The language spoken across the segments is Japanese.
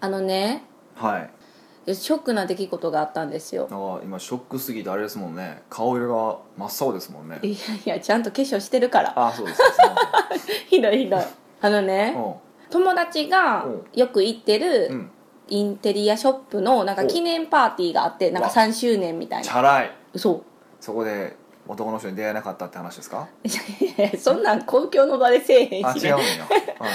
あのねはい。ショックな出来事があったんですよ。ああ今ショックすぎてあれですもんね。顔色が真っ青ですもんね。いやいやちゃんと化粧してるから。ああそうです ひどいひどい。あのね友達がうん。よく行ってるうん。インテリアショップのなんか記念パーティーがあってなんかわ。3周年みたいな。チャラい。そう。そこで男の人に出会えなかったって話ですか？いやいやそんなん公共の場でせえへんし、ね、あ違うんや、はい、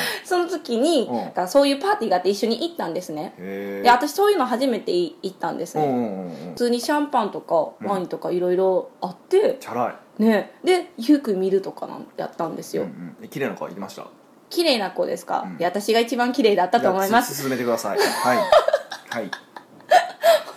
その時に、うん。そういうパーティーがあって一緒に行ったんですね。で私そういうの初めて行ったんですね、うんうんうんうん。普通にシャンパンとかうんワインとかいろいろあって、チャラい。ね。でゆうくん見るとかなんやったんですよ、うんうん。え綺麗な子行きました？綺麗な子ですか、うん。いや私が一番綺麗だったと思います。進めてください。はい。はい。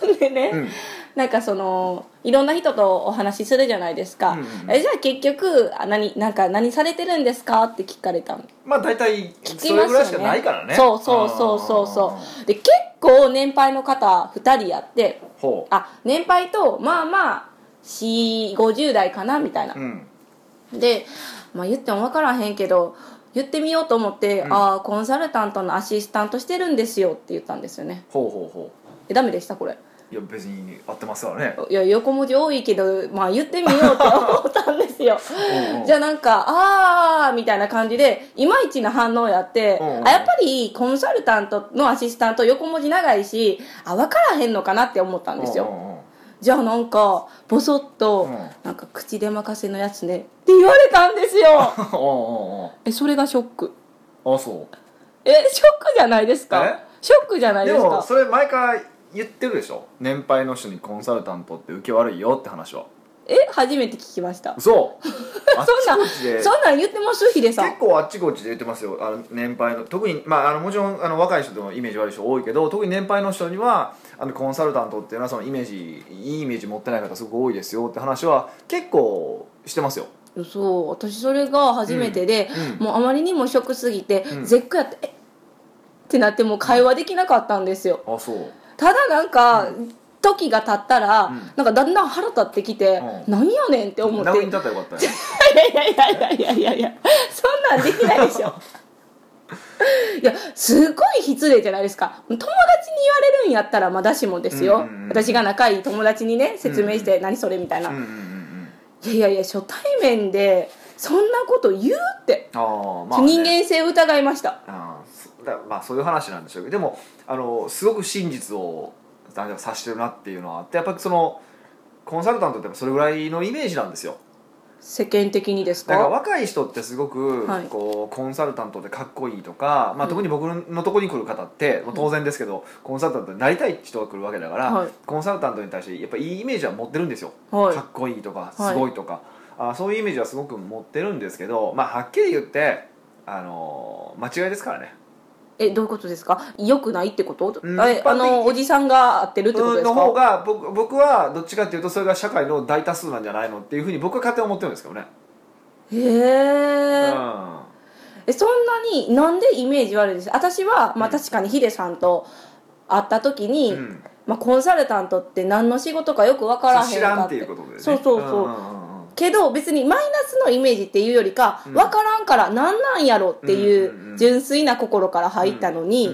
でね、うんなんかそのいろんな人とお話しするじゃないですか、うんうんうん。えじゃあ結局あ何なんか何されてるんですかって聞かれたのまあ大体聞そきますよね。れぐらいしかないからね。そうそうそうそうそう。で結構年配の方2人やってほあ年配とまあまあ450代かなみたいな。う、うん。で、まあ、言っても分からへんけど言ってみようと思って、うん。ああコンサルタントのアシスタントしてるんですよって言ったんですよね。ほうほうほえダメでしたこれ。ういや別に合ってますからね。いや横文字多いけどまあ言ってみようって思ったんですよ。じゃあなんかああみたいな感じでいまいちな反応やって、あやっぱりコンサルタントのアシスタント横文字長いしあ分からへんのかなって思ったんですよ、じゃあなんかボソッと、うん。なんか口で任せのやつねって言われたんですよ。えそれがショック。あそう。えショックじゃないですか？え？ショックじゃないでですか？もそれ毎回言ってるでしょ？年配の人にコンサルタントって受け悪いよって話は。え初めて聞きました。嘘。あっちそんなそんなん言ってます？ヒデさん。結構あっちこっちで言ってますよ。あの年配の特に、まあ、あのもちろんあの若い人でもイメージ悪い人多いけど特に年配の人にはあのコンサルタントっていうのはそのイメージいいイメージ持ってない方すごく多いですよって話は結構してますよ。そう私それが初めてで、うん。もうあまりにもショックすぎて、うん。絶句やってえ？ってなってもう会話できなかったんですよ。あそうただなんか、時が経ったら、うん。なんかだんだん腹立ってきて、うん。なんやねんって思って。いやいやいやいやいやいやそんなんできないでしょ。いやすごい失礼じゃないですか。友達に言われるんやったらまだしもですよ、うんうんうん私が仲いい友達にね説明して、何それみたいな、うんうんうんうん。いやいやいや初対面でそんなこと言うって、まあ、ね、人間性を疑いましただまあそういう話なんでしょうけどでもあのすごく真実をあの指してるなっていうのはあってやっぱりそのコンサルタントってそれぐらいのイメージなんですよ。世間的にですなんかか若い人ってすごくはい。こうコンサルタントでかっこいいとか、まあ、うん。特に僕のとこに来る方って、まあ当然ですけどコンサルタントになりたい人が来るわけだから、はい。コンサルタントに対してやっぱいいイメージは持ってるんですよ、はい。かっこいいとかすはい。ごいとか、あそういうイメージはすごく持ってるんですけど、まあ、はっきり言ってあの間違いですからねえどういうことですか？良くないってこと、うん。えあのおじさんが合ってるってことですの方かが僕僕はどっちかっていうとそれが社会の大多数なんじゃないのっていうふうに僕は勝手に思ってるんですけどね、へえ、うん。えそんなになんでイメージ悪いです？私は、まあ、うん。確かにヒデさんと会った時に、うん。まあ、コンサルタントって何の仕事かよく分からへんか知らんっていうことでね。そうそうそう。うんうんうんけど別にマイナスのイメージっていうよりか、うん。分からんから何なんやろっていううん純粋な心から入ったのに、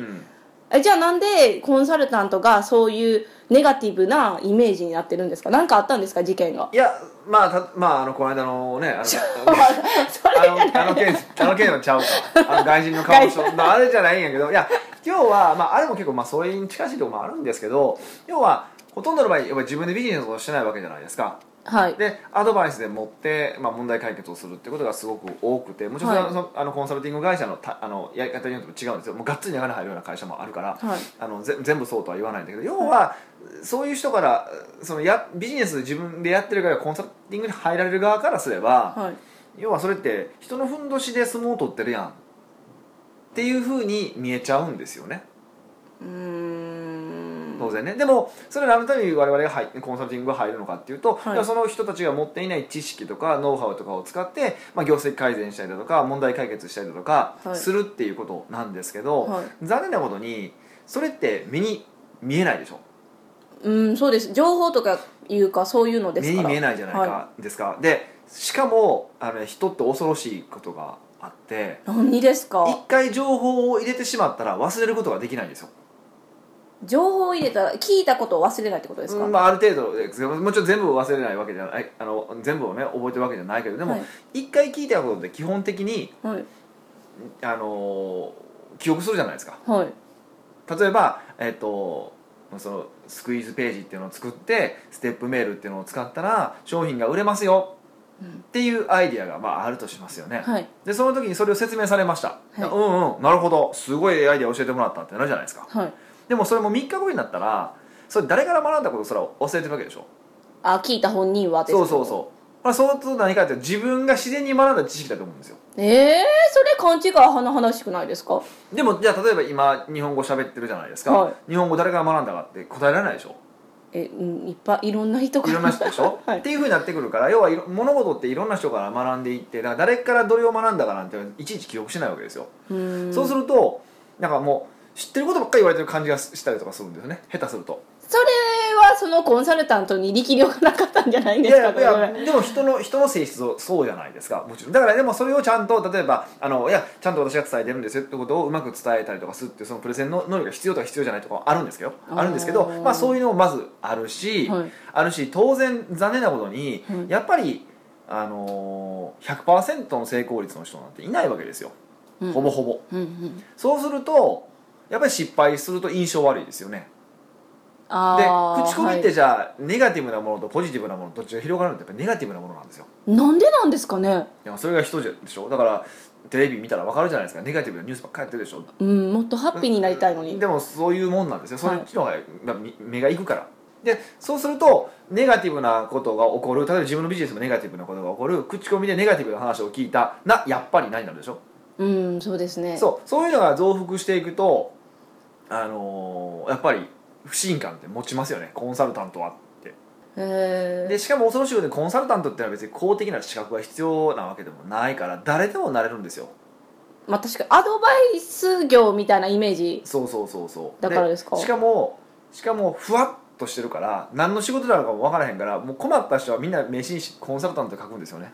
うじゃあなんでコンサルタントがそういうネガティブなイメージになってるんですか？何かあったんですか？事件が。いやまあたまああのこの間のねあのあのあの件あの件はちゃうか あの外人の顔の人。まああれじゃないんやけどいや今日は、まあ、あれも結構まあそれに近しいところもあるんですけど要はほとんどの場合やっぱり自分でビジネスをしてないわけじゃないですかはい。でアドバイスで持って、まあ、問題解決をするってことがすごく多くてもちろんははい。あのコンサルティング会社のたあのやり方によっても違うんですよ。もうがっつり中に入るような会社もあるから、はい。あのぜ全部そうとは言わないんだけど要はそういう人からそのやビジネス自分でやってるからコンサルティングに入られる側からすれば、はい。要はそれって人のふんどしで相撲を取ってるやんっていうふうに見えちゃうんですよね。うーん当然ね。でもそれ何のために我々が入コンサルティングが入るのかっていうと、はい。その人たちが持っていない知識とかノウハウとかを使って、まあ、業績改善したりだとか問題解決したりだとかはい。するっていうことなんですけど、はい。残念なことにそれって目に見えないでしょ？うんそうです。情報とかいうかそういうのです目に見えないじゃないはかですか、でしかもあの人って恐ろしいことがあって何ですか？一回情報を入れてしまったら忘れることができないんですよ情報を入れたら聞いたことを忘れないってことですか、うんまあ、ある程度でもちろん全部を忘れないわけじゃないあの全部をね覚えてるわけじゃないけどでもはい。一、回聞いたことで基本的にはい。あの記憶するじゃないですか。はい。例えば、えっとそのスクイーズページっていうのを作ってステップメールっていうのを使ったら商品が売れますようんっていうアイディアがまああるとしますよね、はい。でその時にそれを説明されました、はい。うんうんなるほど。すごいアイディア教えてもらったってなるじゃないですか。はいでもそれも3日後になったらそれ誰から学んだことすら忘れてるわけでしょ？あ聞いた本人はそうそうそう、まあ、そうすると何かって自分が自然に学んだ知識だと思うんですよ。ええそれ勘違い甚だしくないですか？でもじゃあ例えば今日本語喋ってるじゃないですか、はい。日本語誰から学んだかって答えられないでしょ？え、うん、いっぱいいろんな人から。いろんな人でしょ、はい。っていうふうになってくるから要は物事っていろんな人から学んでいってだから誰からどれを学んだかなんていちいち記憶しないわけですよ、うーん。そうするとなんかもう知ってることばっかり言われてる感じがしたりとかするんですよね。下手すると。それはそのコンサルタントに力量がなかったんじゃないですかやいやでも人の人の性質をそうじゃないですか。もちろん。だからでもそれをちゃんと例えばあのいやちゃんと私が伝えてるんですよってことをうまく伝えたりとかするっていうそのプレゼンの能力が必要とか必要じゃないとかあるんですけど。あるん。ですけどまあそういうのもまずあるし、はいあるし当然残念なことに、うんやっぱりあのー、100%の成功率の人なんていないわけですよ、うん。ほぼほぼ。うんうん。そうするとやっぱり失敗すると印象悪いですよね。で口コミっはいてじゃあ、ネガティブなものとポジティブなものどっちが広がるのってやっぱりネガティブなものなんですよ。なんでなんですかね？いやそれが人じゃでしょ？だからテレビ見たら分かるじゃないですか。ネガティブなニュースばっかりやってるでしょ？うんもっとハッピーになりたいのに。でもそういうもんなんですよ。そはい。っちの方が目がいくから。でそうするとネガティブなことが起こる。例えば自分のビジネスもネガティブなことが起こる。口コミでネガティブな話を聞いた。なやっぱりないになるでしょ？うんそうですね。そう。そういうのが増幅していくとあのーやっぱり不信感って持ちますよねコンサルタントはって。へでしかも恐ろしいことにコンサルタントってのは別に公的な資格が必要なわけでもないから誰でもなれるんですよ。まあ確かにアドバイス業みたいなイメージ。そうそうそうそう。だからですか？しかもしかもふわっとしてるから何の仕事なのかも分からへんからもう困った人はみんな名刺にコンサルタントって書くんですよね。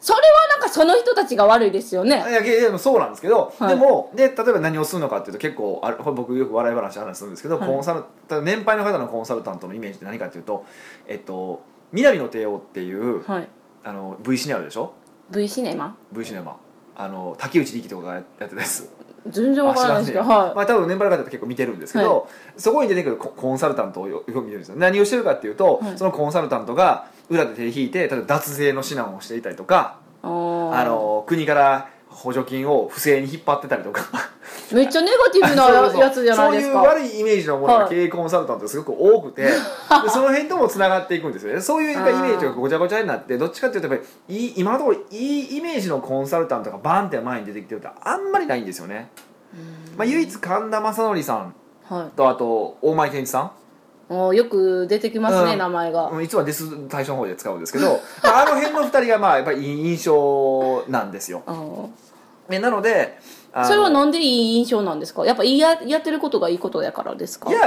それはなんかその人たちが悪いですよね。いやけでもそうなんですけど、はい。でもで例えば何をするのかっていうと結構あ僕よく笑い話話するんですけど、はい。コンサル年配の方のコンサルタントのイメージって何かっていうとえっと南の帝王っていうはい。あの V シネあるでしょ？V シネマ？V シネマ。あの竹内力とかがやってたやつ全然わからないですけどはまあ多分年配の方って結構見てるんですけど、そこに出てくるココンサルタントをよよく見てるんですよ。何をしてるかっていうと、はい。そのコンサルタントが裏で手引いて例えば脱税の指南をしていたりとかいあの国から補助金を不正に引っ張ってたりとか。めっちゃネガティブなやつじゃないですか。そういう悪いイメージのものがはい。経営コンサルタントってすごく多くて、で その辺ともつながっていくんですよね。そういうイメージがごちゃごちゃになってどっちかっていうとやっぱりいい今のところいいイメージのコンサルタントがバンって前に出てきてるってあんまりないんですよね、まあ、唯一神田正則さんはいとあと大前健一さんおーよく出てきますね、うん。名前が、うんいつもはデス対象の方で使うんですけど まああの辺の2人がまあやっぱりいい印象なんですよ。えなのでそれはなんでいい印象なんですか？やっぱいいややってることがいいことやからですか？いや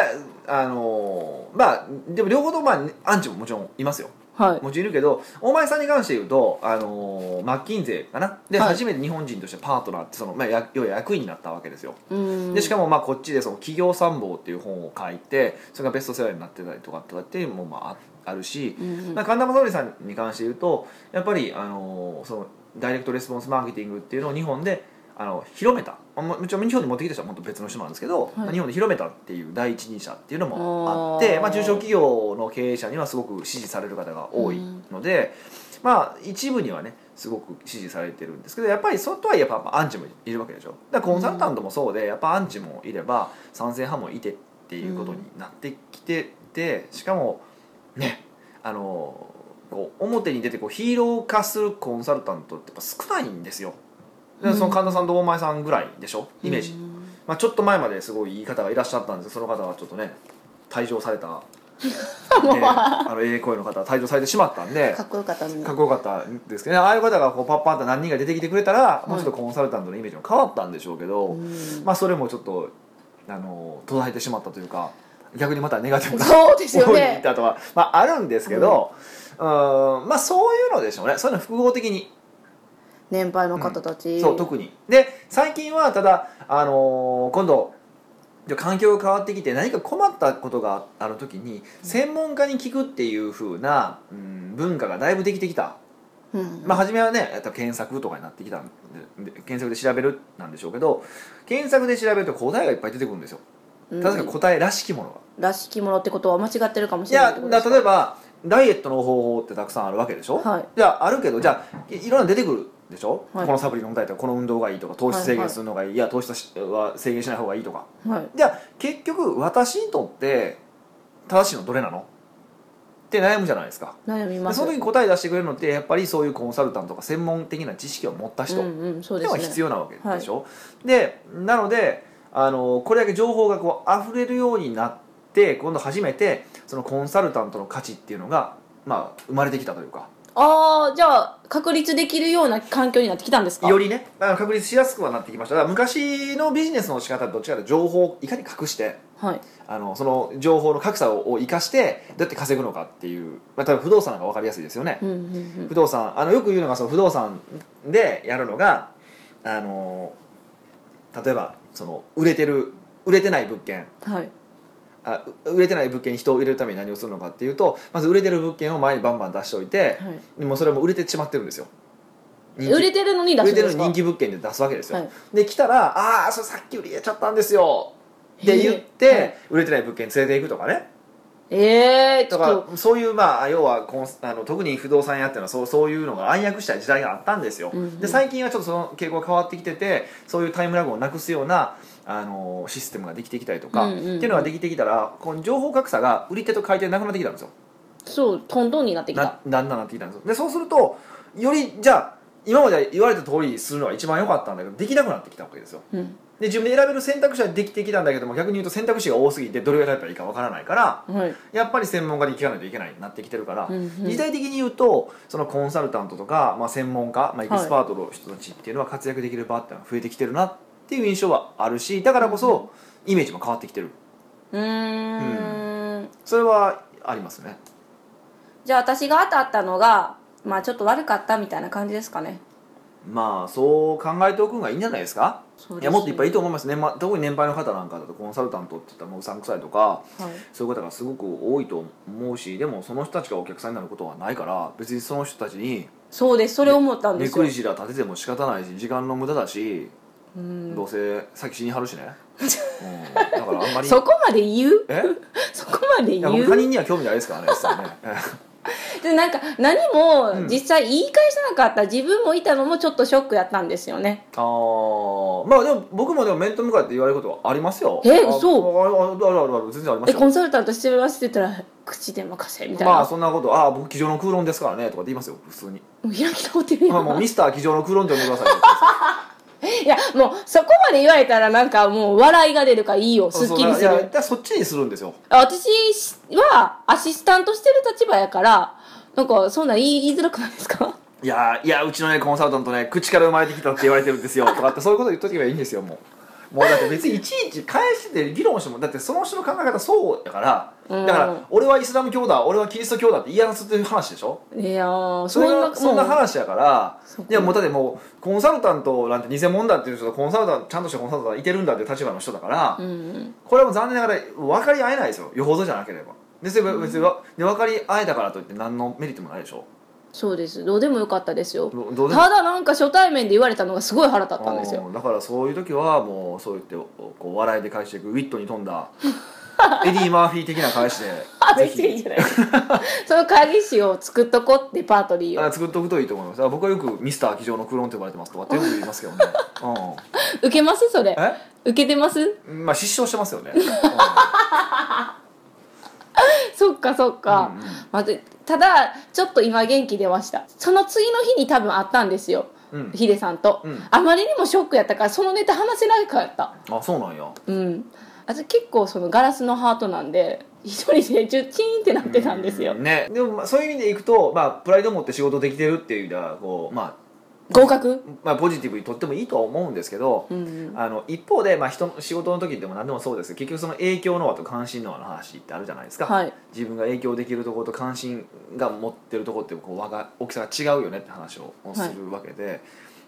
あのまあでも両方ともまあアンチももちろんいますよはい。もちろんいるけど大前さんに関して言うと、あのマッキンゼーかな？で、はい。初めて日本人としてパートナーってその、まあ、や要は役員になったわけですよ。うん。でしかもまあこっちでその企業参謀っていう本を書いてそれがベストセラーになってたりとかっていうのもまあああるし、うんまあ、神田正則さんに関して言うとやっぱり、あのそのダイレクトレスポンスマーケティングっていうのを日本であの広めた。まあももちろん日本に持ってきた人はもっと別の人なんですけど、まあ日本で広めたっていう第一人者っていうのもあってまあ、中小企業の経営者にはすごく支持される方が多いので、まあ一部にはねすごく支持されてるんですけどやっぱりそとはいえやっぱアンチもいるわけでしょ。だからコンサルタントもそうでやっぱアンチもいれば賛成派もいてっていうことになってきててしかもねあのこう表に出てこうヒーロー化するコンサルタントってやっぱ少ないんですよでその神田さんと大前さんぐらいでしょ？イメージ、うんまあ、ちょっと前まですごいいい方がいらっしゃったんですその方はちょっとね退場された、ね、あのええ声の方は退場されてしまったんで。かっこよかったかっこよかったんですけどね。ああいう方がこうパッパッと何人か出てきてくれたら、もうちょっとコンサルタントのイメージも変わったんでしょうけど、うん。まあそれもちょっとあの途絶えてしまったというか逆にまたネガティブなそうですよ方に行ねったとは、まあ、あるんですけど、うん、まあそういうのでしょうね。そういうの複合的に年配の方たち、そう特に。で最近はただ、あのー今度で環境が変わってきて何か困ったことがある時に専門家に聞くっていう風な、うん、文化がだいぶできてきた、うん。まあ初めはねやっぱ検索とかになってきたんでで検索で調べるなんでしょうけど検索で調べると答えがいっぱい出てくるんですよ。うん。確か答えらしきものが、らしきものってことは間違ってるかもしいれないやだってことですか例えばダイエットの方法ってたくさんあるわけでしょ、はい。じゃああるけどじゃあいいろんな出てくるでしょ、はい。このサプリ飲んだりとかこの運動がいいとか糖質制限するのがいい、いや糖質は制限しない方がいいとか。はい。じゃあ結局私にとって正しいのどれなの？って悩むじゃないですか。で悩みます。その時に答え出してくれるのってやっぱりそういうコンサルタントとか専門的な知識を持った人ですね。必要なわけでしょ、でなのであのこれだけ情報がこう溢れるようになって今度初めてそのコンサルタントの価値っていうのが、まあ、生まれてきたというかああじゃあ確立できるような環境になってきたんですか？よりねあの確立しやすくはなってきました。だから昔のビジネスの仕方はどっちかというと情報をいかに隠してはい。あのその情報の格差を生かしてどうやって稼ぐのかっていう、まあ、例えば不動産が分かりやすいですよね、うんうん不動産。あのよく言うのがその不動産でやるのがあの例えばその売れてる売れてない物件。うんはいあう売れてない物件に人を入れるために何をするのかっていうとまず売れてる物件を前にバンバン出しておいて、はい。でもそれも売れてしまってるんですよ。売れてるのに出売れてる人気物件で出すわけですよ、はい。で来たら「ああそれさっき売れちゃったんですよ」って言って、売れてない物件連れていくとかね。ええー、と。からそういうまあ要はコンスあの特に不動産屋っていうのはそうそういうのが暗躍した時代があったんですよ、うんうん。で最近はちょっとその傾向が変わってきててそういうタイムラグをなくすようなあのシステムができてきたりとか、うんうん。うんっていうのができてきたらこの情報格差が売り手と買い手なくなってきたんですよ。そうトントンになってきた。なだんだんなってきたんですよ。でそうするとよりじゃあ今まで言われた通りするのが一番良かったんだけどできなくなってきたわけですよ。うん。で自分で選べる選択肢はできてきたんだけども逆に言うと選択肢が多すぎてどれを選べばいいかわからないからはい。やっぱり専門家に聞かないといけないなってきてるから、うんうん。時代的に言うとそのコンサルタントとか、まあ、専門家、まあ、エキスパートの人たちっていうのは活躍できる場っていうのが増えてきてるなっていう印象はあるしだからこそイメージも変わってきてる。うーん。それはありますね。じゃあ私が当たったのがまあちょっと悪かったみたいな感じですかね。まあそう考えておくのがいいんじゃないですか？いやもっといっぱいいいと思いますね、ま、特に年配の方なんかだとコンサルタントって言ったらもううさんくさいとかはい。そういう方がすごく多いと思うしでもその人たちがお客さんになることはないから別にその人たちにそうです。それ思ったん目ですよ。くりしら立てても仕方ないし時間の無駄だし、うん。どうせ先死にはるしね、うん、だからあんまり。そこまで言う？え？そこまで言う？僕他人には興味ないですからね実際ね。でなんか何もうん。実際言い返さなかった自分もいたのもちょっとショックやったんですよね。あー。まあでも僕もでも面と向かって言われることはありますよ。えあ嘘。あああるあるあるある全然ありますよ。えコンサルタントしてますって言ったら口で任せみたいな、まあそんなことああ僕机上の空論ですからねとかって言いますよ普通に。もう開き直ってるやあもうミスター机上の空論って呼んでください。よ いやもうそこまで言われたらなんかもう笑いが出るからいいよ。すっきりする。からそっちにするんですよ。私はアシスタントしてる立場やからなんかそんなん言い言いづらくないですか？いやいやうちのねコンサルタントね口から生まれてきたって言われてるんですよ。とかってそういうこと言っとけばいいんですよもうもうだって別にいちいち返して議論してもだってその人の考え方そうやからうん。だから俺はイスラム教だ俺はキリスト教だって言い争ってる話でしょいやーそれがそんな話やからいやもうだってもうコンサルタントなんて偽物だっていう人とコンサルタントちゃんとしたコンサルタントがいてるんだっていう立場の人だから、うん。うんこれはもう残念ながら分かり合えないですよ。よほどじゃなければ。別にわで分かり合えたからといって何のメリットもないでしょそうです。どうでもよかったですよ。どどうでも。ただなんか初対面で言われたのがすごい腹立ったんですよ。うんだからそういう時はもうそう言ってこう笑いで返していくウィットに富んだ。エディ・マーフィー的な返しであぜ別にいいひじゃない。その会議室を作っとこってパートリーを。あ作っておくといいと思います。僕はよくミスター机上のクローンって呼ばれてますとかってよ。く言いますけどね、受けます？それ。え？受けてます？うん、まあ失笑してますよね、うん そっかそっか、うんうん。まずただちょっと今元気出ました。その次の日に多分会ったんですよ、うん。ヒデさんと、うん。あまりにもショックやったからそのネタ話せなかった。あそうなんや。うん。私結構そのガラスのハートなんで一人でチュッチーンってなってたんですよ、ね。でもまあそういう意味でいくと、まあ、プライド持って仕事できてるっていう意味ではこう、ま合格？あ、まあポジティブにとってもいいとは思うんですけど、うんうん。あの一方で、まあ、人の仕事の時でも何でもそうです。結局その影響の輪と関心の輪の話ってあるじゃないですか、はい。自分が影響できるところと関心が持ってるところってこう輪が大きさが違うよねって話をするわけで、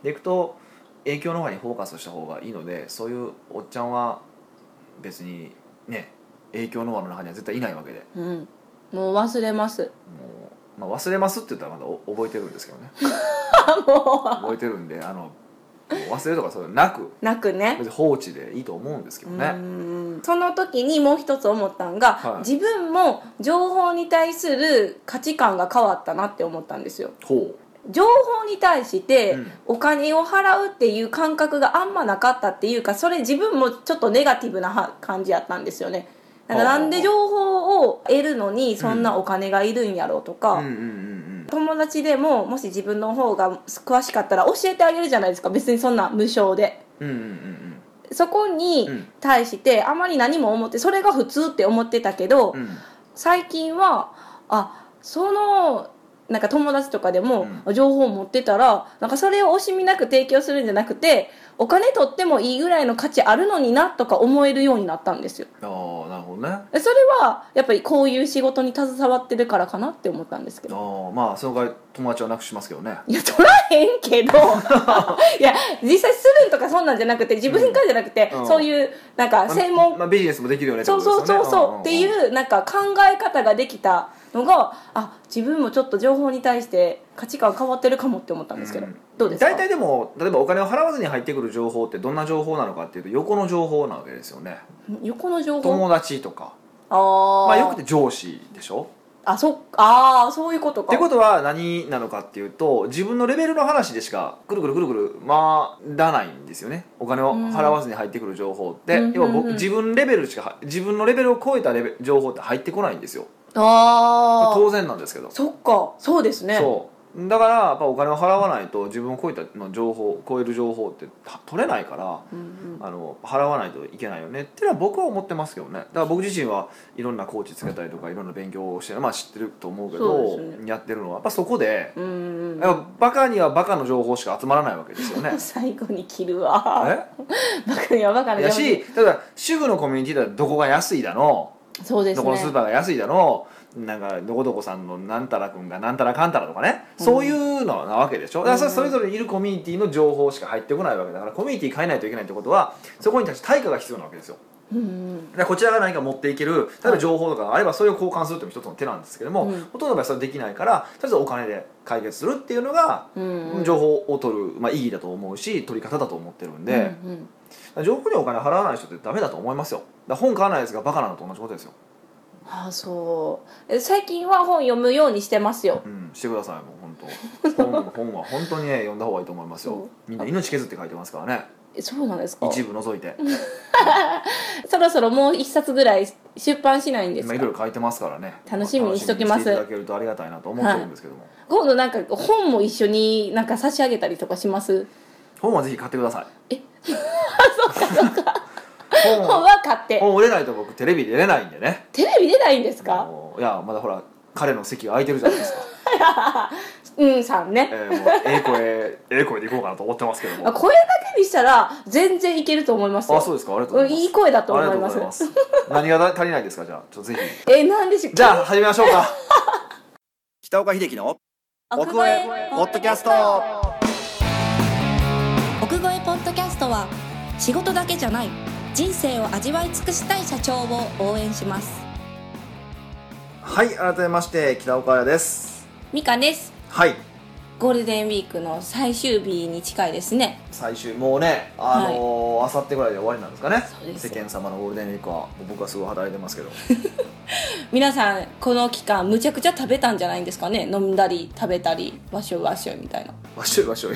でいくと影響の輪にフォーカスした方がいいのでそういうおっちゃんは別にね影響の輪の中には絶対いないわけで。うん。もう忘れます。もう、まあ、忘れますって言ったらまだお覚えてるんですけどね。も覚えてるんであの忘れるとかそういうのなく。うなくね。別に放置でいいと思うんですけどうねん。その時にもう一つ思ったんが、はい。自分も情報に対する価値観が変わったなって思ったんですよ。ほ情報に対してうん。お金を払うっていう感覚があんまなかったっていうかそれ自分もちょっとネガティブなは感じやったんですよねだからなんで情報を得るのにそんなお金がいるんやろうとか、友達でももし自分の方が詳しかったら教えてあげるじゃないですか別にそんな無償で。そこにうん対してあまり何も思ってそれが普通って思ってたけど、うん。最近はあそのなんか友達とかでも情報を持ってたらなんかそれを惜しみなく提供するんじゃなくてお金取ってもいいぐらいの価値あるのになとか思えるようになったんですよ。ああなるほどね。それはやっぱりこういう仕事に携わってるからかなって思ったんですけど。ああまあその代わり友達はなくしますけどね。いや取らへんけど。いや実際するんとかそんなんじゃなくて自分からじゃなくて、うん。そういうなんか専門まあ、まあビジネスもできるよねってそうそうそうそう、っていうなんか考え方ができたのがあ自分もちょっと情報に対して価値観変わってるかもって思ったんですけど、うん。どうですか？大体でも例えばお金を払わずに入ってくる情報ってどんな情報なのかっていうと横の情報なわけですよね。横の情報？友達とか。あー、まあよくて上司でしょ？あそあーそういうことか。ってことは何なのかっていうと自分のレベルの話でしかくるくるくるくる回らないんですよね。お金を払わずに入ってくる情報って、うん。要は僕自分レベルしかは自分のレベルを超えたレベ情報って入ってこないんですよああ当然なんですけど。そっか。そうですね。そう。だからやっぱお金を払わないと自分を超えたの情報超える情報ってた取れないからうんうん。あの払わないといけないよね。っていうのは僕は思ってますけどね。だから僕自身はいろんなコーチつけたりとかいろんな勉強をしてまあ知ってると思うけどね。やってるのはやっぱそこでうんうんやっぱバカにはバカの情報しか集まらないわけですよね。最後に切るわ。え？バカにはバカなや情報。しただ主婦のコミュニティだとどこが安いだの？そうですね。どこのスーパーが安いだの？なんかどこどこさんのなんたらくんがなんたらかんたらとかね、そういうのなわけでしょ。だからそれぞれいるコミュニティの情報しか入ってこないわけだからコミュニティ変えないといけないってことはそこに対して対価が必要なわけですよ。うんうんだからこちらが何か持っていける例えば情報とかがあればそれを交換するっていうのも一つの手なんですけども、うん。ほとんどの場合それできないからとりあえずお金で解決するっていうのが、うん。うん情報を取る、まあ、意義だと思うし取り方だと思ってるんで、うんうん情報にお金払わない人ってダメだと思いますよ。本買わないやつがバカなのと同じことですよああそう。え最近は本読むようにしてますよ。うんしてくださいもう本当。本本は本当にね読んだ方がいいと思いますよ。みんな命削って書いてますからね。えそうなんですか？一部除いて。そろそろもう一冊ぐらい出版しないんです今かいろいろ書いてますからね。楽しみにしときます。楽しみにしていただけるとありがたいなと思ってるんですけども、今度なんか本も一緒になんか差し上げたりとかします本はぜひ買ってくださいえそっかそっか本本は買って。本売れないと僕テレビ出れないんでね。テレビ出ないんですか？いやまだほら彼の席が空いてるじゃないですか、うんさんね。えーもうええ声ええ声でいこうかなと思ってますけども。あ声だけにしたら全然いけると思いますよ。あそうですか？ありがとうございます。うんいい声だと思います。何が足りないですか？じゃあちょっとぜひ。えなんでしょうじゃあ始めましょうか。北岡秀樹の奥越えポッドキャスト。奥越えポッドキャストは仕事だけじゃない人生を味わい尽くしたい社長を応援します。はい改めまして北岡彩です。みかです。はい。ゴールデンウィークの最終日に近いですね。最終もうねあのーあさってぐらいで終わりなんですかね。世間様のゴールデンウィークは僕はすごい働いてますけど。皆さんこの期間むちゃくちゃ食べたんじゃないんですかね。飲んだり食べたりわしょいわしょいみたいな。わっしょいわっしょい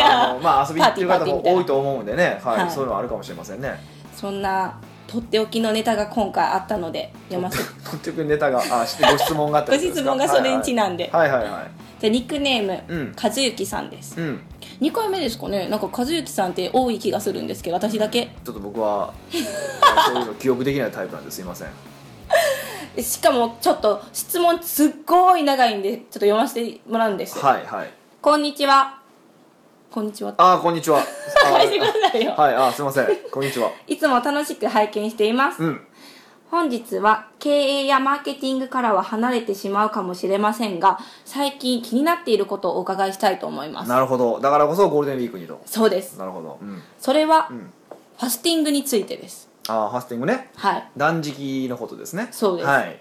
あのまあ遊びに行ってる方も多いと思うんでね。はい、はい。そういうのはあるかもしれませんねそんなとっておきのネタが今回あったので読ませて。とって くネタがあしてご質問があったごり質問がそれにちなんで、はいはいはいはい。でニックネーム、うん。和幸さんです。うん。2回目ですかね？なんか和幸さんって多い気がするんですけど私だけ。ちょっと僕は そういうの記憶できないタイプなんですいません。しかもちょっと質問すっごい長いんでちょっと読ませてもらうんです、はいはい。こんにちはこんにちは。あーこんにちは。返してくださいよ。あはいあーすいません。こんにちは。いつも楽しく拝見しています、うん。本日は経営やマーケティングからは離れてしまうかもしれませんが最近気になっていることをお伺いしたいと思います。なるほど。だからこそゴールデンウィークにと。そうです。なるほど。うん。それは、ん。ファスティングについてです。ああファスティングね。はい。断食のことですね。そうです。はい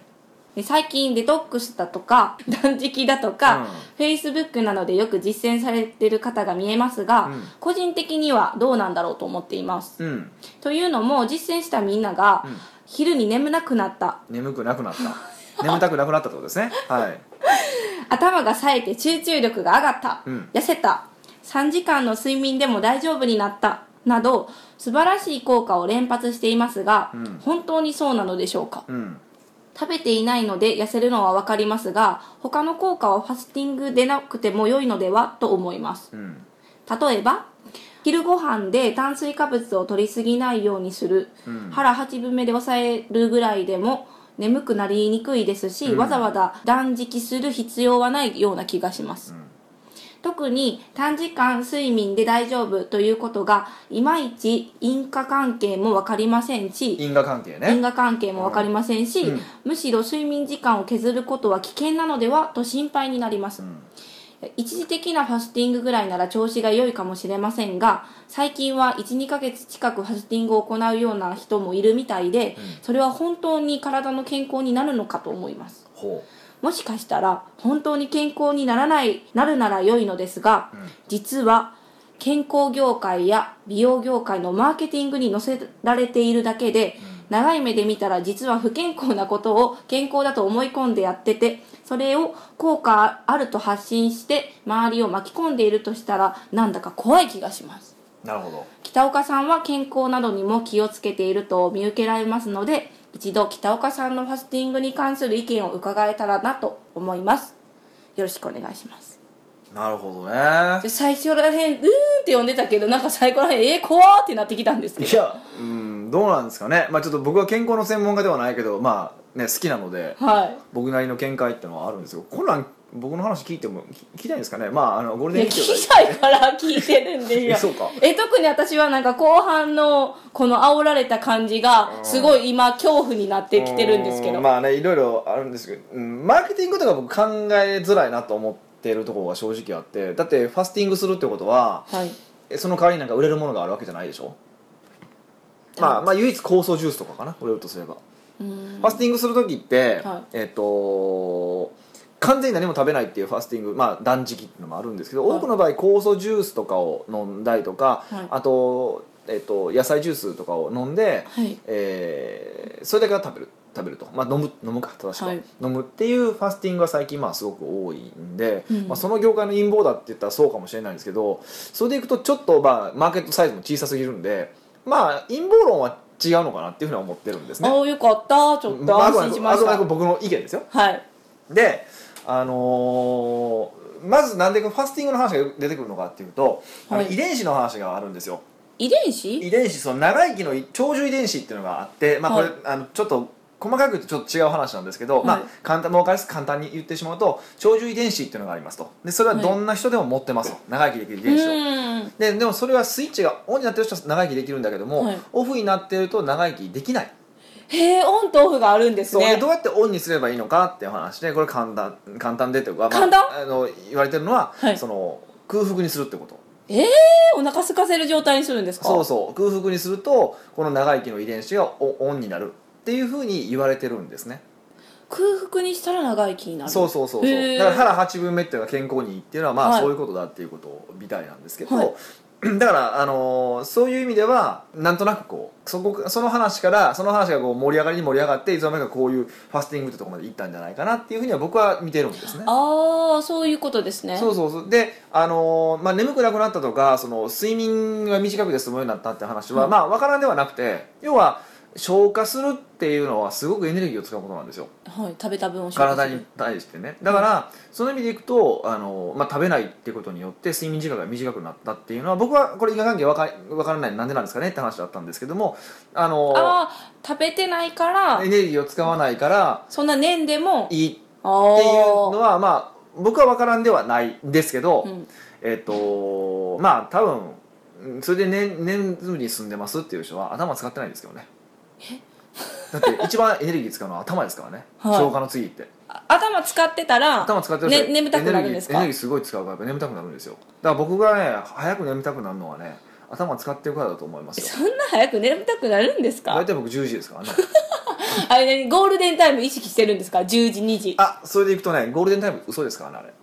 で最近デトックスだとか 断食だとか、Facebook などでよく実践されている方が見えますが、うん。個人的にはどうなんだろうと思っています。うん。というのも実践したみんなが、うん。昼に眠なくなった。眠くなくなった。眠たくなくなったってことですね。はい。頭が冴えて集中力が上がった、うん。痩せた。3時間の睡眠でも大丈夫になった。など素晴らしい効果を連発していますが、うん。本当にそうなのでしょうか？うん食べていないので痩せるのは分かりますが他の効果はファスティングでなくても良いのではと思います。うん。例えば昼ご飯で炭水化物を取りすぎないようにする、うん。腹8分目で抑えるぐらいでも眠くなりにくいですし、うん。わざわざ断食する必要はないような気がします、特に短時間睡眠で大丈夫ということがいまいち因果関係も分かりませんし因果関係因ね果関係も分かりませんし、うん。むしろ睡眠時間を削ることは危険なのではと心配になります、うん。一時的なファスティングぐらいなら調子が良いかもしれませんが最近は12ヶ月近くファスティングを行うような人もいるみたいで、それは本当に体の健康になるのかと思います。ほもしかしたら本当に健康にならないなるなら良いのですが、うん。実は健康業界や美容業界のマーケティングに載せられているだけで、長い目で見たら実は不健康なことを 健康だと思い込んでやっててそれを効果あると発信して周りを巻き込んでいるとしたらなんだか怖い気がします。うなるほど。北岡さんは健康などにも気をつけていると見受けられますので一度北岡さんのファスティングに関する意見を伺えたらなと思います。よろしくお願いします。なるほどね。で最初らへんうーんって呼んでたけどなんか最後らへんえー、怖ーってなってきたんですけど。いやうんどうなんですかね。まあちょっと僕は健康の専門家ではないけどまあね好きなのではい。僕なりの見解ってのはあるんですよこんなん僕の話聞いても聞聞きたいんですかね？まああのゴールデンウィークきたいから聞いてるんでえ そうか。え特に私はなんか後半のこの煽られた感じがすごい今恐怖になってきてるんですけど、うん。まあねいろいろあるんですけど、うん、マーケティングとか僕考えづらいなと思ってるところが正直あってだってファスティングするってことははい。えその代わりになんか売れるものがあるわけじゃないでしょ？まあまあ唯一酵素ジュースとかかな売れるとすれば。ファスティングする時って、はい。えっ、と完全に何も食べないっていうファスティング、まあ、断食っていうのもあるんですけど、はい。多くの場合酵素ジュースとかを飲んだりとか、はい。あと,、えっと野菜ジュースとかを飲んで、はい。えーそれだけは食べる食べると、まあ、飲む飲むか正しくは、はい。飲むっていうファスティングが最近まあすごく多いんで、うん。まあ、その業界の陰謀だって言ったらそうかもしれないんですけどそれでいくとちょっとまあマーケットサイズも小さすぎるんでまあ陰謀論は違うのかなっていうふうには思ってるんですね。ああよかった。ちょっと安心しました。あくまで僕の意見ですよ。はい。であのーまずなんでファスティングの話が出てくるのかっていうと、あのはい遺伝子の話があるんですよ。遺伝子？遺伝子その長生きの長寿遺伝子っていうのがあって、まあこれはいあのちょっと細かく言うとちょっと違う話なんですけど、はい。まあ簡単もう分かり簡単に言ってしまうと長寿遺伝子っていうのがありますと。でそれはどんな人でも持ってますと、長生きできる遺う伝子を。ででもそれはスイッチがオンになってる人は長生きできるんだけども、はい。オフになってると長生きできないへえオンとオフがあるんですね。どうやってオンにすればいいのかっていう話でこれ簡単簡単でというか、まあ簡単？あの言われてるのは、はい。その空腹にするってこと。えー、お腹空かせる状態にするんですか？そうそう。空腹にするとこの長生きの遺伝子がオオンになるっていうふうに言われてるんですね。空腹にしたら長生きになる。そうそうそうそう。だから腹8分目っていうのは健康にいいっていうのはまあ、はい。そういうことだっていうことみたいなんですけど、はいだから、あのーそういう意味ではなんとなくこうそこその話からその話がこう盛り上がりに盛り上がっていつの間にかこういうファスティングってところまで行ったんじゃないかなっていうふうには僕は見てるんですね。ああそういうことですね。そうそうそう。で、あのーまあ、眠くなくなったとかその睡眠が短くて済むようになったって話は、うん。まあ分からんではなくて要は消化するっていうのはすごくエネルギーを使うことなんですよ。はい食べた分を体に対してね。だから、その意味でいくと、あのーまあ、食べないっていうことによって睡眠時間が短くなったっていうのは僕はこれ因果関係分か分からない。なんでなんですかねって話だったんですけども、あの食べてないからエネルギーを使わないからそんな年でもいいっていうあのはまあ僕は分からんではないんですけど、あ、うん、えっ、とまあ多分うんそれで年年ずに住んでますっていう人は頭使ってないんですけどねだって一番エネルギー使うのは頭ですからね、はい。消化の次って。あ頭使ってたら頭使ってる人ね眠たくなるんですか？エネルギーエネルギーすごい使うからやっぱ眠たくなるんですよ。だから僕がね早く眠たくなるのはね頭使ってるからだと思いますよ。そんな早く寝たくなるんですか？大体僕10時ですからね。あれ何ゴールデンタイム意識してるんですか？10時2時。あそれでいくとねゴールデンタイム嘘ですからねあれ。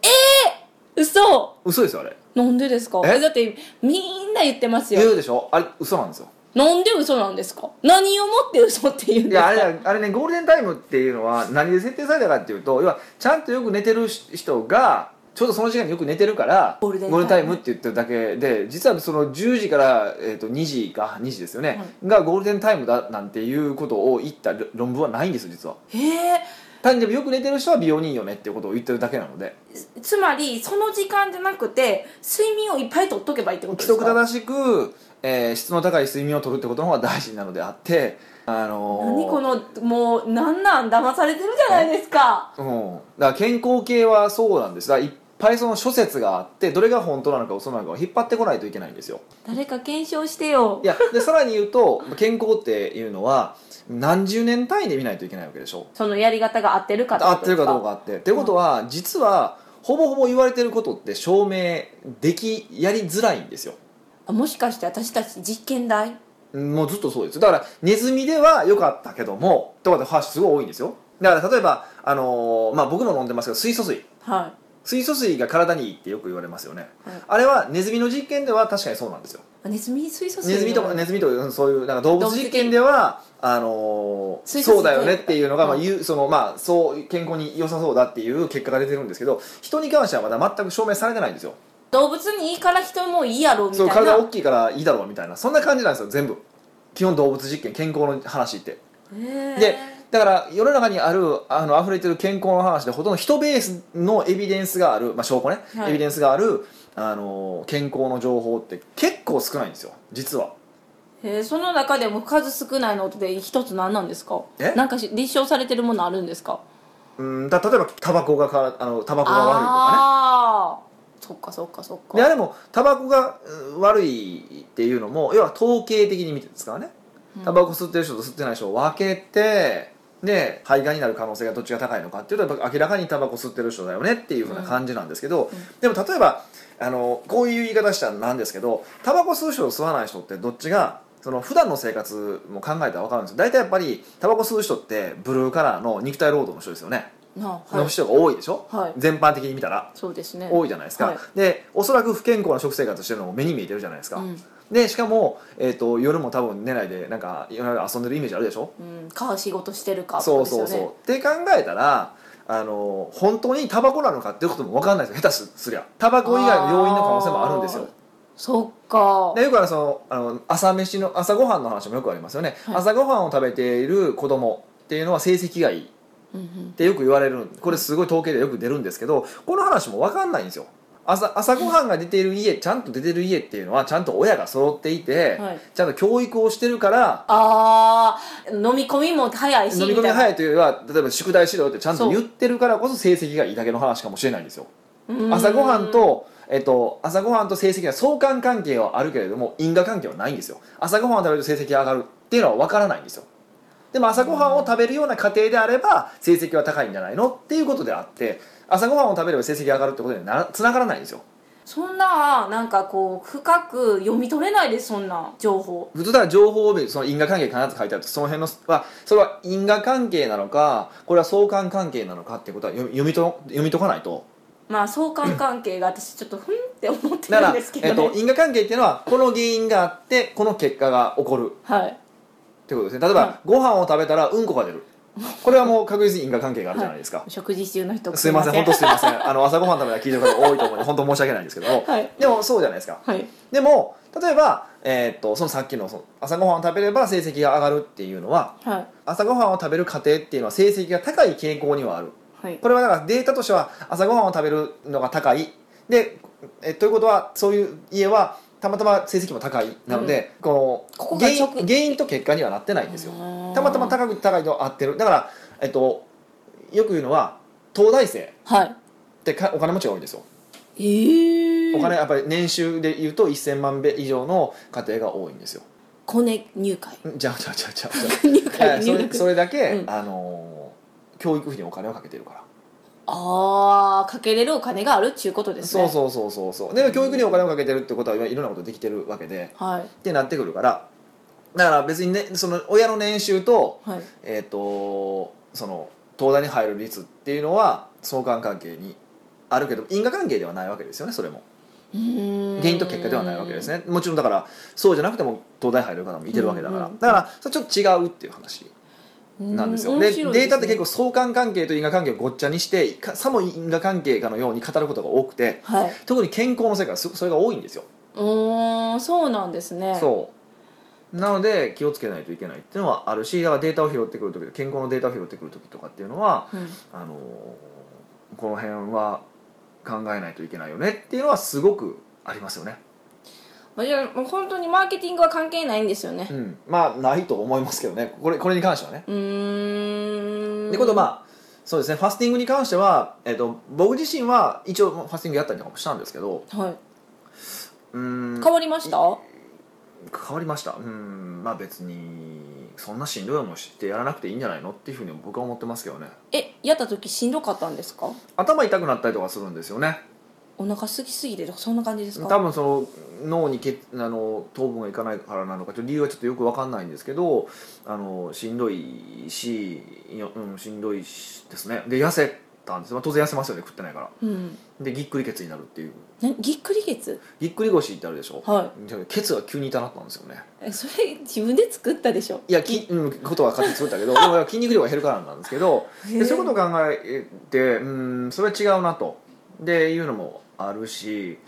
嘘！嘘ですよあれ。なんでですか？え？えだってみんな言ってますよ。言うでしょ？あれ嘘なんですよなんで嘘なんですか？何をもって嘘って言うんですか？いやあれあれねゴールデンタイムっていうのは何で設定されたかっていうと要はちゃんとよく寝てる人がちょうどその時間によく寝てるからゴールデンタイム。って言ってるだけで実はその10時から、えー、と2時か2時ですよね、がゴールデンタイムだなんていうことを言った論文はないんですよ実は。へえ単にでもよく寝てる人は美容にいいよねっていうことを言ってるだけなので。つまりその時間じゃなくて睡眠をいっぱいとっとけばいいってこと規ですか？則正しく、えー質の高い睡眠をとるってことの方が大事なのであってあのー何このもうなんなん騙されてるじゃないですか。う。ん、だから健康系はそうなんです。いっぱいその諸説があってどれが本当なのか嘘なのかを引っ張ってこないといけないんですよ。誰か検証してよ。いやでさらに言うと健康っていうのは何十年単位で見ないといけないわけでしょ。そのやり方が合ってるか。合ってるかどうかって。っていうことは実はほぼほぼ言われてることって証明できやりづらいんですよあもしかして私たち実験台？もうずっとそうです。だからネズミでは良かったけどもとかって話すごい多いんですよ。だから例えば、あのーまあ、僕も飲んでますけど水素水。は水素水が体にいいってよく言われますよね、はい。あれはネズミの実験では確かにそうなんですよ。いネズミ水素水ネズミとかネズミとかそういうなんか動物実験ではあのーそうだよねっていうのが、まあ、うそのまあそう健康に良さそうだっていう結果が出てるんですけど人に関してはまだ全く証明されてないんですよ動物にいいから人もいいやろみたそいうな体大きいからいいだろうみたいな。そんな感じなんですよ全部。基本動物実験健康の話って。へー。でだから世の中にあるあの溢れてる健康の話でほとんど人ベースのエビデンスがある、まあ、証拠ね、はい。エビデンスがあるあの健康の情報って結構少ないんですよ。実は。へー。その中でも数少ないのって一つ何なんですか？え？なんかし立証されてるものあるんですか？うんだ例えばタバコがかあのタバコが悪いとかああそっかそっかそっか。ねであれもタバコがうん悪いっていうのも要は統計的に見てですからね。タバコ吸ってる人と吸ってない人を分けてで肺がんになる可能性がどっちが高いのかっていうと明らかにタバコ吸ってる人だよねっていうふうな感じなんですけど、でも例えばあのこういう言い方したらなんですけどタバコ吸う人と吸わない人ってどっちがその普段の生活も考えたら分かるんですよ。大体やっぱりタバコ吸う人ってブルーカラーの肉体労働の人ですよね、の人が多いでしょ、はい。全般的に見たら。そうですね。多いじゃないですか、はい。でおそらく不健康な食生活してるのも目に見えてるじゃないですか、うん。でしかも、えー、と夜も多分寝ないでなんか遊んでるイメージあるでしょ、うん、か仕事してるかそうそうそう、って考えたらあの本当にタバコなのかっていうことも分かんないですよ。下手すすりゃ。タバコ以外の要因の可能性もあるんですよ。そっか。でよくあのそのあの朝飯の朝ごはんの話もよくありますよね、はい。朝ごはんを食べている子供っていうのは成績がいいってよく言われるこれすごい統計でよく出るんですけどこの話も分かんないんですよ。朝朝ごはんが出ている家ちゃんと出てる家っていうのはちゃんと親が揃っていて、はい。ちゃんと教育をしてるからああ飲み込みも早いし飲み込み早いというよりは例えば宿題しろよってちゃんと言ってるからこそ成績がいいだけの話かもしれないんですよ。うん。朝ごはんと、えっと、朝ごはんと成績は相関関係はあるけれども因果関係はないんですよ。朝ごはんを食べると成績が上がるっていうのは分からないんですよでも朝ごはんを食べるような家庭であれば成績は高いんじゃないの？っていうことであって朝ごはんを食べれば成績が上がるってことにつながらないんですよ。そんななんかこう深く読み取れないですそんな情報。普通だから情報を見るその因果関係必ず書いてあると。その辺のはそれは因果関係なのかこれは相関関係なのかってことは読み読みと読み解かないと。まあ相関関係が私ちょっとふんって思ってだから、るんですけどえっと、ね因果関係っていうのはこの原因があってこの結果が起こる。はいってことですね。例えば、はい。ご飯を食べたらうんこが出る。これはもう確実に因果関係があるじゃないですか、食事中の人。すいません。本当すいません。あの朝ごはん食べたら聞いてる方多いと思うんで本当申し訳ないんですけど。も、はい。でもそうじゃないですか。はい。でも例えば、えーっとそのさっきのその朝ごはんを食べれば成績が上がるっていうのははい。朝ごはんを食べる家庭っていうのは成績が高い傾向にはある。はい。これはだからデータとしては朝ごはんを食べるのが高い。でえということはそういう家はたまたま成績も高いなので、このここが原因直原因と結果にはなってないんですよ。うんたまたま高く高いと合ってる。だから、えっと、よく言うのは東大生はい。ってかお金持ちが多いんですよ。ええお金やっぱり年収で言うと1000万米以上の家庭が多いんですよ。コネ入会。んじゃあじゃあじゃあじゃあそそれだけ、うん。あのー教育費にお金をかけてるからああかけれるお金があるっていうことですね。そうそうそうそうで教育にお金をかけてるってことはいろんなことできてるわけではい。ってなってくるからだから別にねその親の年収と,、はい。えー、とその東大に入る率っていうのは相関関係にあるけど因果関係ではないわけですよねそれも。原因と結果ではないわけですね。もちろんだからそうじゃなくても東大入る方もいてるわけだから、うんうん。だからそれちょっと違うっていう話なんですよ、でデータって結構相関関係と因果関係をごっちゃにしてかさも因果関係かのように語ることが多くて構はい。特に健康の世界はすそれが多いんですよ、うーんそうなんですね。そう。なので気をつけないといけないっていうのはあるしだからデータを拾ってくる時健康のデータを拾ってくる時とかっていうのはうん。あのこの辺は考えないといけないよねっていうのはすごくありますよねまあじゃあもう本当にマーケティングは関係ないんですよね。うん。まあないと思いますけどね。これこれに関してはね。うーん。でことまあそうですね。ファスティングに関しては、えっと僕自身は一応ファスティングやったりとかもしたんですけどはうーん。い変わりました？変わりました。うん。まあ別にそんなしんどい思いしてやらなくていいんじゃないのっていうふうに僕は思ってますけどね。えやった時しんどかったんですか？頭痛くなったりとかするんですよねお腹空きすぎてとかそんな感じですか？多分その脳にけあの糖分がいかないからなのかちょっと理由はちょっとよく分かんないんですけどあのしんどいしうん、しんどいしですね。で痩せたんです、まあ、当然痩せますよね食ってないから。うん。でぎっくり血になるっていう。なぎっくり血？ぎっくり腰ってあるでしょ？はじゃあケツが急に痛なったんですよね。えそれ自分で作ったでしょ？いやき、うん、ことは勝手に作ったけど 筋肉量が減るからなんですけど。でそういうことを考えてうんそれは違うなと。でいうのもあるし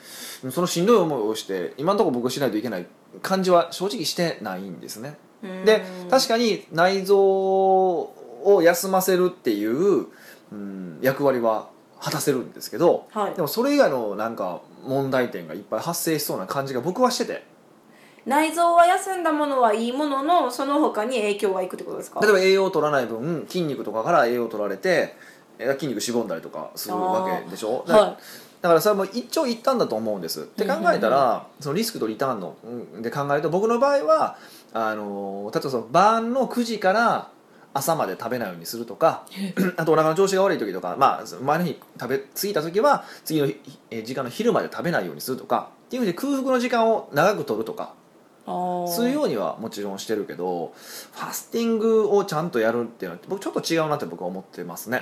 そのしんどい思いをして今のところ僕はしないといけない感じは正直してないんですね。で確かに内臓を休ませるっていう、うん、役割は果たせるんですけどはい。でもそれ以外のなんか問題点がいっぱい発生しそうな感じが僕はしてて。内臓は休んだものはいいもののその他に影響がいくってことですか？例えば栄養を取らない分筋肉とかから栄養を取られてえー筋肉しぼんだりとかするわけでしょ？だからそれはもう一長一短だと思うんです。って考えたらそのリスクとリターンのうんで考えると僕の場合はあの例えばその晩の9時から朝まで食べないようにするとか あとお腹の調子が悪い時とか、まあ、前の日食べ過ぎた時は次の時間の昼まで食べないようにするとかっていうふうに空腹の時間を長く取るとかするようにはもちろんしてるけどファスティングをちゃんとやるっていうのは僕ちょっと違うなって僕は思ってますね。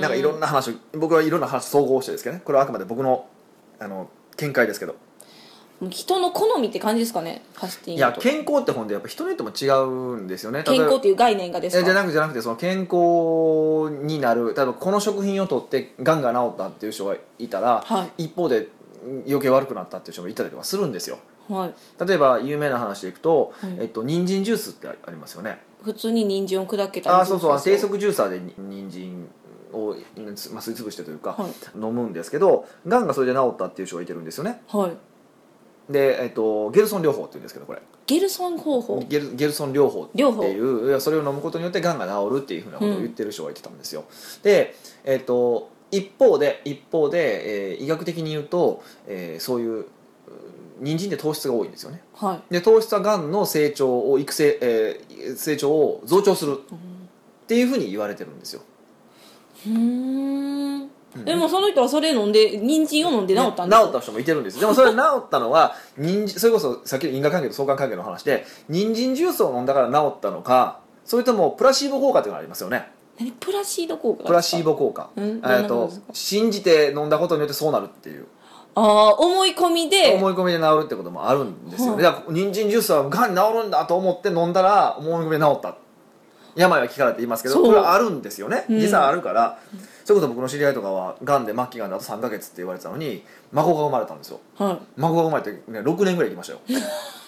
なんかいろんな話を僕はいろんな話総合してですけどね。これはあくまで僕のあの見解ですけど。人の好みって感じですかね？ファスティンいグと。や健康って本でやっぱ人によっても違うんですよね。健康っていう概念がですか？えじゃなくてじゃなくてその健康になる例えばこの食品を取ってがんが治ったっていう人がいたら、は一方で余計悪くなったっていう人もいたりとかするんですよはい。例えば有名な話でいくと、はい。えっと人参ジュースってありますよね。普通に人参を砕けたあーそうそう。低速ジューサーでに人参を、まあ、吸い潰してというか、はい。飲むんですけどがんがそれで治ったっていう人がいてるんですよね。はい。で、えっと、ゲルソン療法っていうんですけどこれ。ゲルソン方法。ゲルゲルソン療法って療法。いうそれを飲むことによってがんが治るっていうふうなことを言ってる人がいてたんですよ、で、えっと、一方で一方で、えー医学的に言うと、えーそういうう人参って糖質が多いんですよね。はい。で糖質はがんの成長を育成、えー成長を増長する。っていうふうに言われてるんですよ。うーん。でもその人はそれ飲んで人参を飲んで治ったんです治った人もいてるんですでもそれ治ったのは人参 それこそさっきの因果関係と相関関係の話で人参ジュースを飲んだから治ったのかそれともプラシーボ効果っていうのがありますよね。何？プラシード効果プラシーボ効果。うん。えっと信じて飲んだことによってそうなるっていうああ思い込みで。思い込みで治るってこともあるんですよはい。ねだから人参ジュースはがんに治るんだと思って飲んだら思い込みで治った病は気からって言いますけどこれはあるんですよね。うん。実際あるから、それこそ僕の知り合いとかはがんで末期がんであと3か月って言われてたのに孫が生まれたんですよ。は孫が生まれて、ね、6年ぐらい生きましたよ。い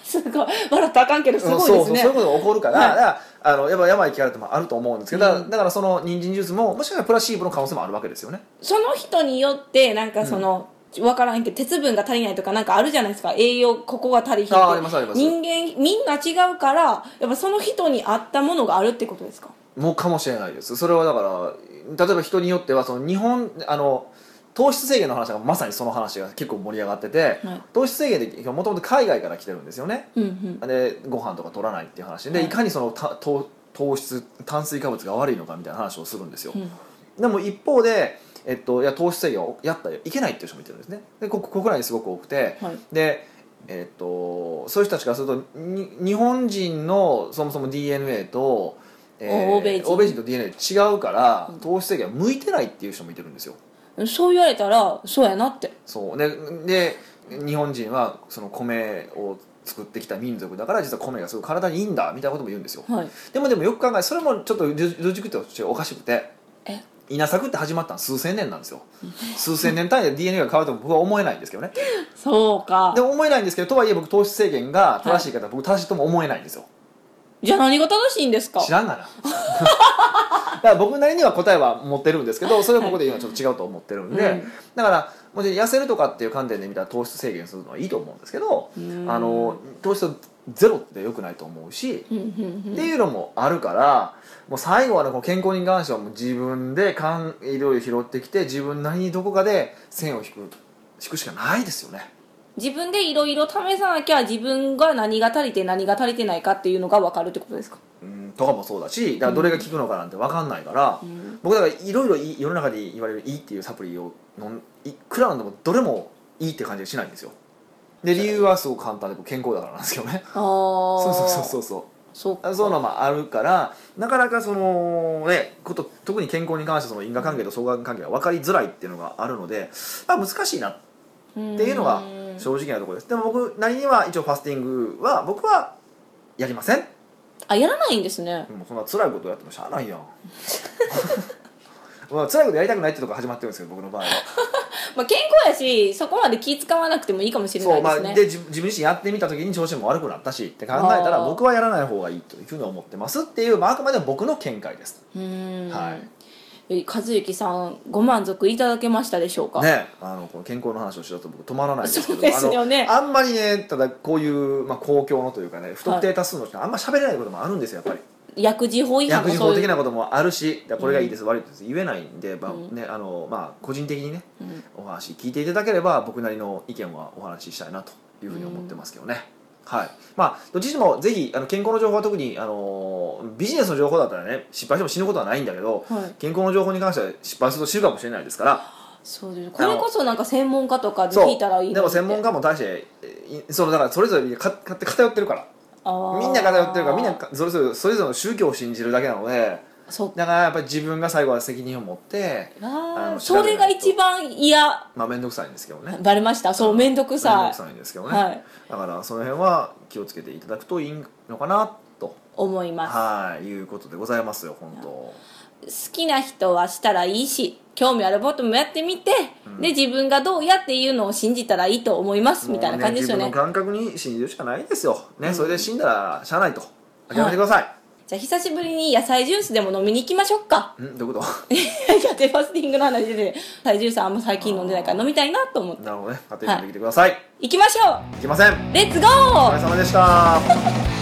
すごい笑ったらあかんけどすごいそうですねそうそういうことが起こるから,、はい。だからあのやっぱ病気あるってもあると思うんですけど、だからうんだからその人参ジュースももしかしたらプラシーボの可能性もあるわけですよね。その人によってなんかその、分からんけど鉄分が足りないとかなんかあるじゃないですか。栄養ここが足りひんあーありますあります。人間みんな違うからやっぱその人に合ったものがあるってことですか？もうかもしれないです。それはだから例えば人によってはその日本あの糖質制限の話がまさにその話が結構盛り上がってて、はい。糖質制限ってもともと海外から来てるんですよね。うんうん。でご飯とか取らないっていう話で、はい。い、かにその糖質炭水化物が悪いのかみたいな話をするんですよ、うん。でも一方で、えっと、いや糖質制限をやったらいけないっていう人もいてるんですね。でこ国内にすごく多くて、はい。で、えっと、そういう人たちからするとに日本人のそもそも DNA と、欧米人。欧米人と DNA 違うから糖質制限は向いてないっていう人もいてるんですよ。そう言われたらそうやなって。そう。でで日本人はその米を作ってきた民族だから実は米がすごい体にいいんだみたいなことも言うんですよ。はい。でもでもよく考えそれもちょっとロジロジックとしておかしくて。え稲作って始まったの数千年なんですよ。数千年単位で DNA が変わると僕は思えないんですけどね。そうか。でも思えないんですけどとはいえ僕糖質制限が正しい方、僕正しいとも思えないんですよ。じゃあ何が正しいんですか？知らんがな。だから僕なりには答えは持ってるんですけどそれをここで言うのはちょっと違うと思ってるんで、うん。だからもちろん痩せるとかっていう観点で見たら糖質制限するのはいいと思うんですけどうん。あの糖質ゼロってよくないと思うし、っていうのもあるからもう最後はねこう健康に関してはもう自分でかんいろいろ拾ってきて自分なりにどこかで線を引く引くしかないですよね。自分でいろいろ試さなきゃ自分が何が足りて何が足りてないかっていうのが分かるってことですか？うんとかもそうだしだからどれが効くのかなんて分かんないから、ん。僕だからいろいろ世の中で言われるいいっていうサプリを飲んいくら飲んでもどれもいいって感じがしないんですよ。で理由はすごく簡単で僕健康だからなんですけどね。ああ そうそうそうそうそうそうか。そういうのもあるからなかなかそのねこと特に健康に関してその因果関係と相関関係が分かりづらいっていうのがあるので、まあ、難しいなっていうのがうん。正直なところです。でも僕なりには一応ファスティングは僕はやりません。あやらないんですね。もうそんな辛いことやってもしゃあないやん まあ辛いことやりたくないってとこが始まってるんですけど僕の場合はまあ健康やしそこまで気使わなくてもいいかもしれなそうまあいですねで自自分自身やってみた時に調子も悪くなったしって考えたら僕はやらない方がいいというふうに思ってますっていう、まあ、あくまでも僕の見解です。はい。え和幸さんご満足いただけましたでしょうか、ね。あのこの健康の話をしようと僕止まらないですけどそうですよね。あんまりねただこういう、まあ、公共のというかね不特定多数の人はあんま喋れないこともあるんですよやっぱり薬事法違反薬事法的なこともあるしこれがいいです、悪いです。言えないんで、まあうん。ねあのまあ、個人的にねうん。お話聞いていただければ僕なりの意見はお話ししたいなというふうに思ってますけどね、はい。まあどっちにしてもぜひあの健康の情報は特にあのビジネスの情報だったらね失敗しても死ぬことはないんだけど、はい。健康の情報に関しては失敗すると死ぬかもしれないですから。そうです。これこそなんか専門家とかで聞いたらいいでも専門家家も大してそのだからそれぞれかか偏ってるからみんな偏ってるからみんなかそれぞれそれぞれの宗教を信じるだけなのでだからやっぱり自分が最後は責任を持ってあそれが一番嫌。まあ面倒くさいんですけどね。バレました？そう面倒く面さい。倒くさいんですけどね、はい。だからその辺は気をつけていただくといいのかなと思いますはいいうことでございますよ本当好きな人はしたらいいし興味あることもやってみて、で自分がどうやっていうのを信じたらいいと思いますみたいな感じですよね。もう自分の感覚に信じるしかないですよ。ね、それで死んだらしゃあないと。諦めてください、じゃあ久しぶりに野菜ジュースでも飲みに行きましょうか。んどういうこ いやでファスティングの話で野菜ジュースあんま最近飲んでないから飲みたいなと思って。となるほどね。家庭にできてください、行きましょい、きません。うレッツゴおー疲れ様でした